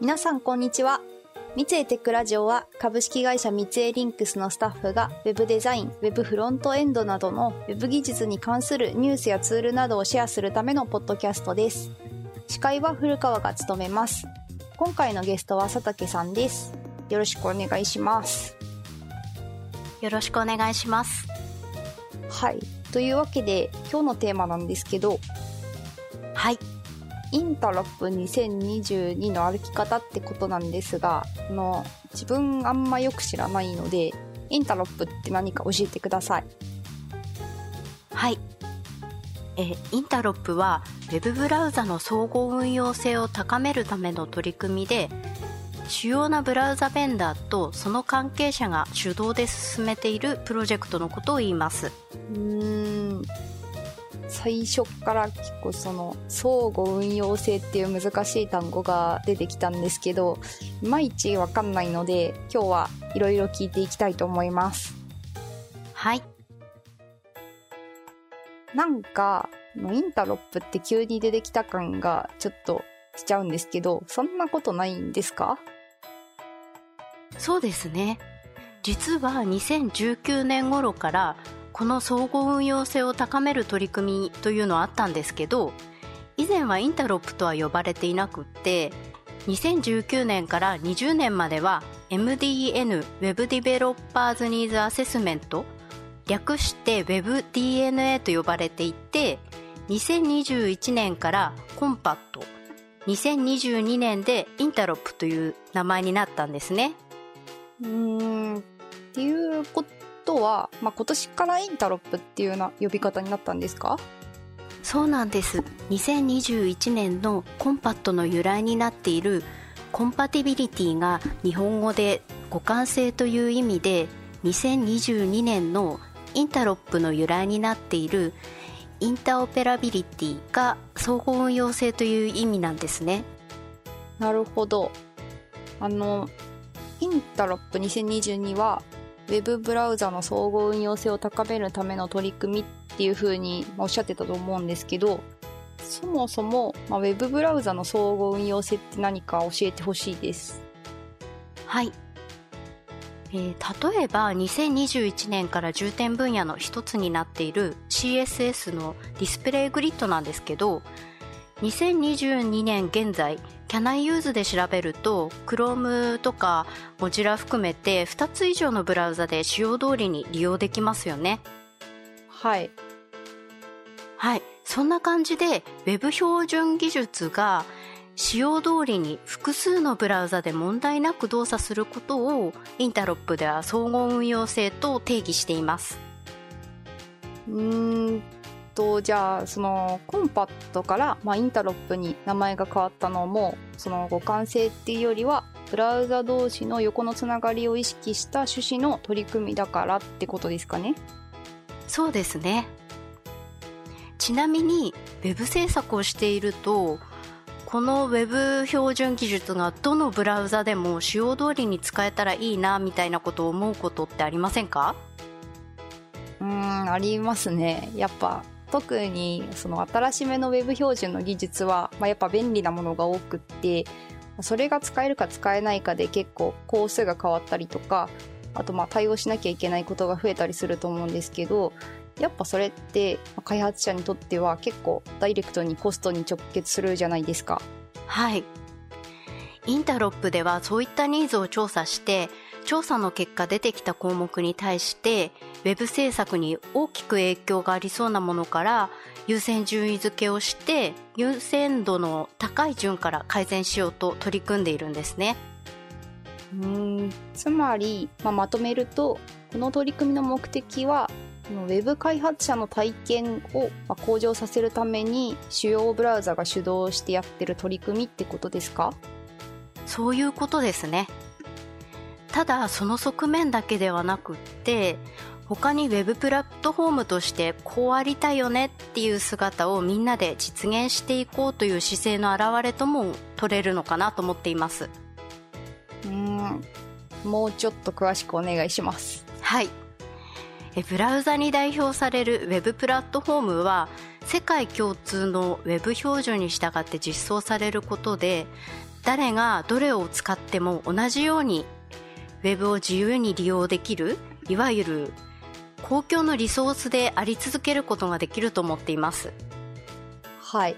皆さんこんにちは。三井テックラジオは株式会社三井リンクスのスタッフが Web デザイン、Web フロントエンドなどの Web 技術に関するニュースやツールなどをシェアするためのポッドキャストです。司会は古川が務めます。今回のゲストは佐竹さんです。よろしくお願いします。よろしくお願いします。はい。というわけで今日のテーマなんですけど、はい。 Interop 2022の歩き方ってことなんですが、あの、自分あんまよく知らないので、 Interop って何か教えてください。はい。えー Interop は Web ブラウザの相互運用性を高めるための取り組みで主要なブラウザベンダーとその関係者が主導で進めているプロジェクトのことを言いますうーん。最初から結構その相互運用性っていう難しい単語が出てきたんですけど、いまいちわかんないので、今日はいろいろ聞いていきたいと思います。はい。なんか、インタロップって急に出てきた感がちょっとしちゃうんですけど、そんなことないんですか？そうですね。実は2019年頃からこの総合運用性を高める取り組みというのはあったんですけど以前はインタロップとは呼ばれていなくって2019年から20年までは MDN Web Developers Needs Assessment 略して WebDNA と呼ばれていて2021年からコンパット2022年で Interop という名前になったんですねうーん。っていうことは、まあ、今年から Interop っていうような呼び方になったんですか？そうなんです。2021年の Compat の由来になっている compatibility が日本語で互換性という意味で2022年の Interop の由来になっているinteroperability が相互運用性という意味なんですね。なるほど。あの、 In terop 2022は、ウェブブラウザの相互運用性を高めるための取り組みっていう風におっしゃってたと思うんですけど、そもそも、まあ、ウェブブラウザの相互運用性って何か教えてほしいです。はい、えー例えば2021年から重点分野の一つになっている CSS の display grid なんですけど2022年現在 Can I Use で調べると Chrome とか Mozilla 含めて2つ以上のブラウザで使用通りに利用できますよね。はい。はい。そんな感じで Web 標準技術が使用通りに複数のブラウザで問題なく動作することをインタロップでは総合運用性と定義しています。うーんと、じゃあ、その、コンパットから、まあ、インタロップに名前が変わったのも、その互換性っていうよりは、ブラウザ同士の横のつながりを意識した趣旨の取り組みだからってことですかね？そうですねちなみに Web 制作をしているとこの Web 標準技術がどのブラウザでも使用通りに使えたらいいなみたいなことを思うことってありませんか？うーん、ありますね。やっぱ、特に、その新しめの Web 標準の技術は、まあ、やっぱ便利なものが多くって、それが使えるか使えないかで結構工数が変わったりとか、あとまあ対応しなきゃいけないことが増えたりすると思うんですけど、やっぱそれって開発者にとっては結構ダイレクトにコストに直結するじゃないですか。はいインタロップではそういったニーズを調査して調査の結果出てきた項目に対して Web 制作に大きく影響がありそうなものから優先順位付けをして優先度の高い順から改善しようと取り組んでいるんですね。うーん。つまり、まあ、まとめるとこの取り組みの目的はウェブ開発者の体験をまあ向上させるために主要ブラウザが主導してやってる取り組みってことですか？そういうことですねただその側面だけではなくって他に Web プラットフォームとしてこうありたいよねっていう姿をみんなで実現していこうという姿勢の表れとも取れるのかなと思っています。うーん。もうちょっと詳しくお願いします。はい。えブラウザに代表される Web プラットフォームは世界共通の Web 標準に従って実装されることで誰がどれを使っても同じように Web を自由に利用できるいわゆる公共のリソースであり続けることができると思っています。はい。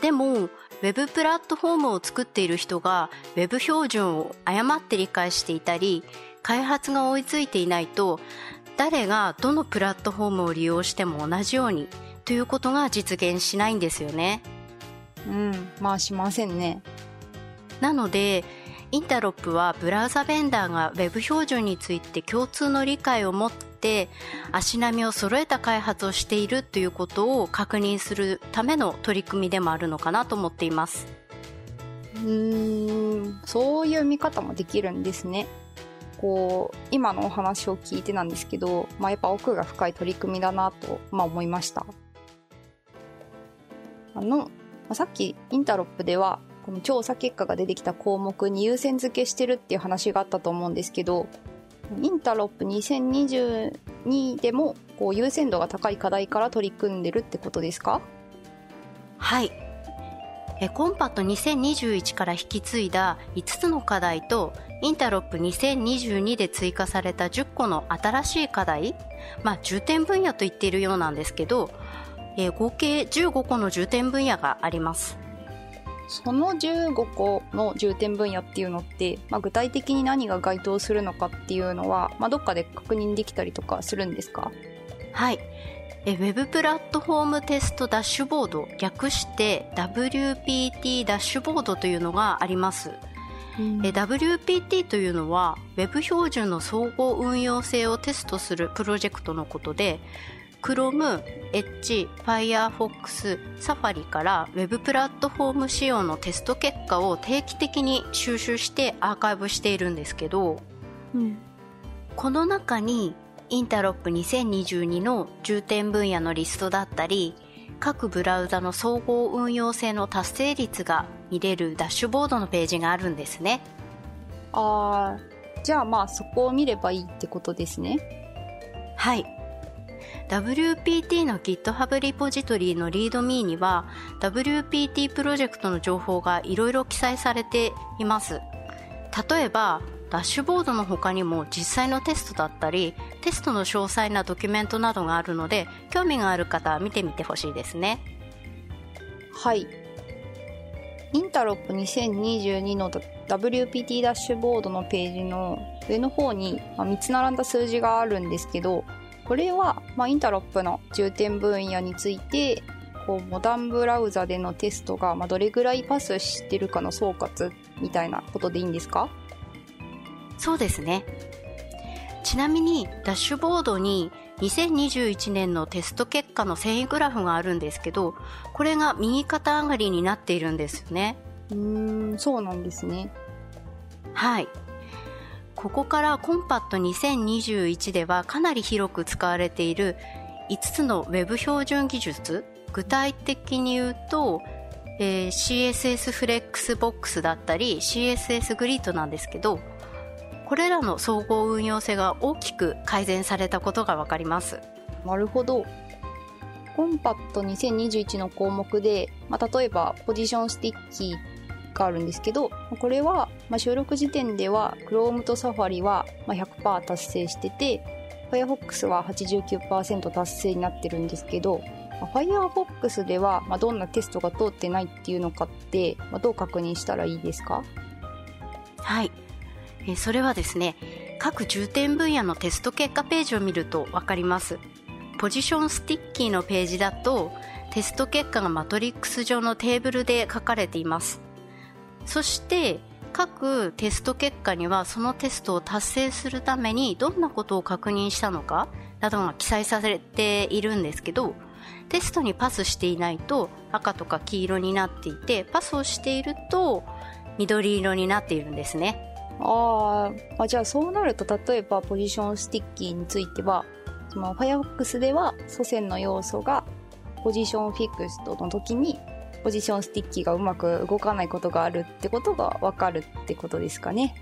でもウェブプラットフォームを作っている人が Web 標準を誤って理解していたり開発が追いついていないと誰がどのプラットフォームを利用しても同じようにということが実現しないんですよね。うんまあしませんね。なのでインタロップはブラウザベンダーが Web 標準について共通の理解を持って足並みを揃えた開発をしているということを確認するための取り組みでもあるのかなと思っています。うーんそういう見方もできるんですね。こう今のお話を聞いてなんですけど、まあ、やっぱ奥が深い取り組みだなと、まあ、思いました。あの、まあ、さっき Interop ではこの調査結果が出てきた項目に優先付けしてるっていう話があったと思うんですけど Interop 2022でもこう優先度が高い課題から取り組んでるってことですか？はい。え Compat 2021から引き継いだ5つの課題と Interop 2022で追加された10個の新しい課題、まあ、重点分野と言っているようなんですけど、え合計15個の重点分野があります。その15個の重点分野っていうのって、まあ、具体的に何が該当するのかっていうのは、まあ、どっかで確認できたりとかするんですか？はい。えウェブプラットフォームテストダッシュボード略して WPT ダッシュボードというのがあります、え WPT というのは Web 標準の総合運用性をテストするプロジェクトのことで Chrome、Edge、Firefox、Safari から Web プラットフォーム仕様のテスト結果を定期的に収集してアーカイブしているんですけど、うん。この中にインタロップ2022の重点分野のリストだったり各ブラウザの総合運用性の達成率が見れるダッシュボードのページがあるんですね。あー。じゃあまあそこを見ればいいってことですね。はい WPT の GitHub リポジトリのリードミーには WPT プロジェクトの情報がいろいろ記載されています。例えばダッシュボードの他にも実際のテストだったりテストの詳細なドキュメントなどがあるので興味がある方は見てみてほしいですね。はい。インタロップ2022の WPT ダッシュボードのページの上の方に、3つ並んだ数字があるんですけどこれは、まあ、インタロップの重点分野についてこうモダンブラウザでのテストが、まあ、どれぐらいパスしてるかの総括みたいなことでいいんですか？そうですね。ちなみにダッシュボードに2021年のテスト結果の遷移グラフがあるんですけどこれが右肩上がりになっているんですよね。うーんそうなんですね。はいここからコンパット2021ではかなり広く使われている5つの Web 標準技術具体的に言うと、えー CSS フレックスボックスだったり CSS グリッドなんですけどこれらの総合運用性が大きく改善されたことが分かりますなるほど。Compat 2021の項目で、まあ、例えば position sticky があるんですけど、これは、まあ、収録時点では Chrome と Safari は100%達成してて、Firefox は89%達成になってるんですけど、Firefox ではどんなテストが通ってないっていうのかって、どう確認したらいいですか？はい、それはですね各重点分野のテスト結果ページを見ると分かります。position sticky のページだとテスト結果がマトリックス状のテーブルで書かれています。そして各テスト結果にはそのテストを達成するためにどんなことを確認したのかなどが記載されているんですけどテストにパスしていないと赤とか黄色になっていてパスをしていると緑色になっているんですね。ああじゃあそうなると例えば position sticky についてはその Firefox では祖先の要素が position fixed の時に position sticky がうまく動かないことがあるってことがわかるってことですかね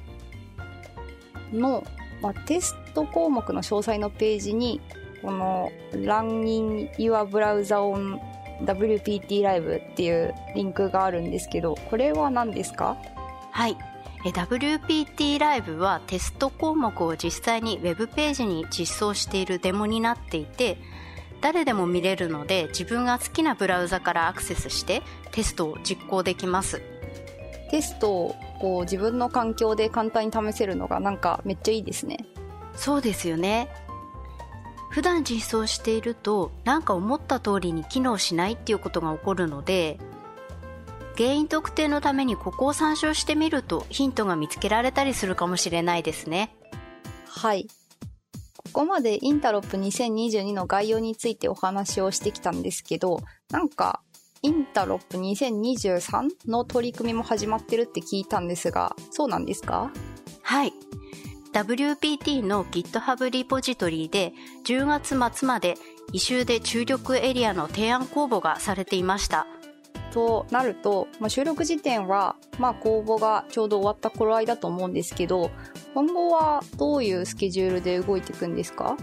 の、まあ、テスト項目の詳細のページにこの Run in your browser on WPT ライブっていうリンクがあるんですけど、これは何ですか？はい。WPT ライブはテスト項目を実際に Web ページに実装しているデモになっていて、誰でも見れるので自分が好きなブラウザからアクセスしてテストを実行できます。テストをこう自分の環境で簡単に試せるのがなんかめっちゃいいですね。そうですよね。普段実装しているとなんか思った通りに機能しないっていうことが起こるので原因特定のためにここを参照してみるとヒントが見つけられたりするかもしれないですねはいこここまでインタロップ2022の概要についてお話をしてきたんですけどなんかインタロップ2023の取り組みも始まってるって聞いたんですがそうなんですか？はい WPT の GitHub リポジトリで10月末まで異臭で注力エリアの提案公募がされていました。となると、まあ、収録時点は、まあ、公募がちょうど終わった頃合いだと思うんですけど今後はどういうスケジュールで動いていくんですか？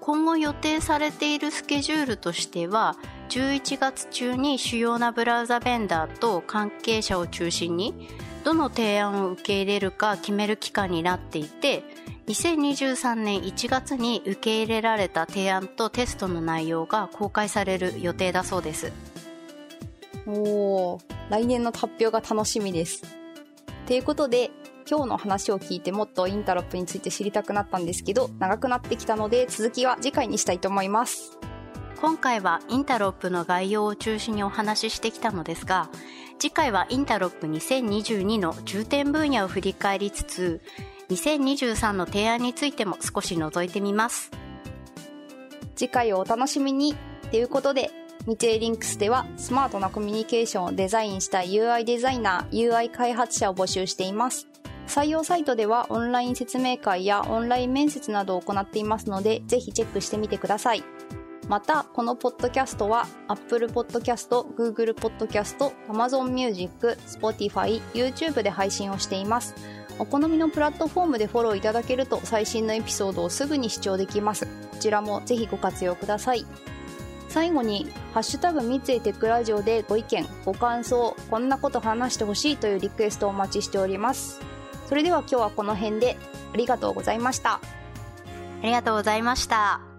今後予定されているスケジュールとしては11月中に主要なブラウザベンダーと関係者を中心にどの提案を受け入れるか決める期間になっていて2023年1月に受け入れられた提案とテストの内容が公開される予定だそうです。おー来年の発表が楽しみです。ということで今日の話を聞いてもっと Interop について知りたくなったんですけど長くなってきたので続きは次回にしたいと思います。今回は Interop の概要を中心にお話ししてきたのですが次回は Interop 2022の重点分野を振り返りつつ2023の提案についても少し覗いてみます。次回をお楽しみに。ということで日英リンクスではスマートなコミュニケーションをデザインした UI デザイナー UI 開発者を募集しています採用サイトではオンライン説明会やオンライン面接などを行っていますのでぜひチェックしてみてくださいまた、このポッドキャストは Apple Podcast、Google Podcast、Amazon Music、Spotify、YouTube で配信をしています。お好みのプラットフォームでフォローいただけると最新のエピソードをすぐに視聴できます。こちらもぜひご活用ください。最後に、ハッシュタグ三井テックラジオでご意見、ご感想、こんなこと話してほしいというリクエストをお待ちしております。それでは今日はこの辺でありがとうございました。ありがとうございました。